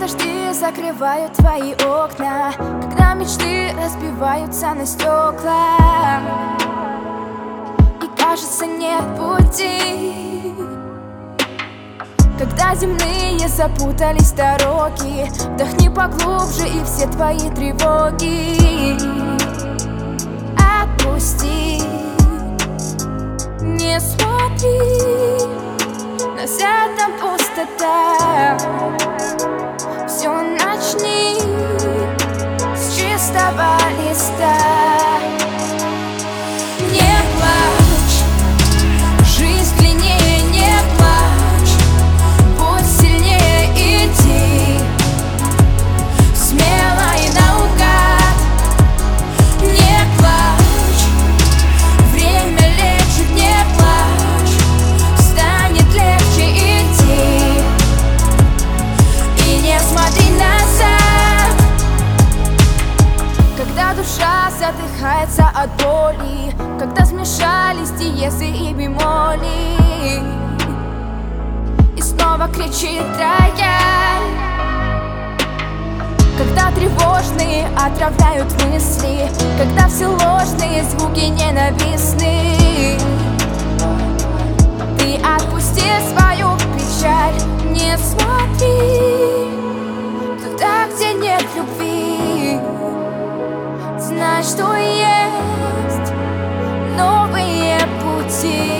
дожди закрывают твои окна Когда мечты разбиваются на стекла. И кажется нет пути. Когда земные запутались дороги Вдохни поглубже и все твои тревоги. Отпусти. Не смотри На вся там пустота step out. Когда душа задыхается от боли Когда смешались диезы и бемоли. И снова кричит рояль. Когда тревожные отравляют мысли Когда все ложные звуки ненавистны что есть новые пути.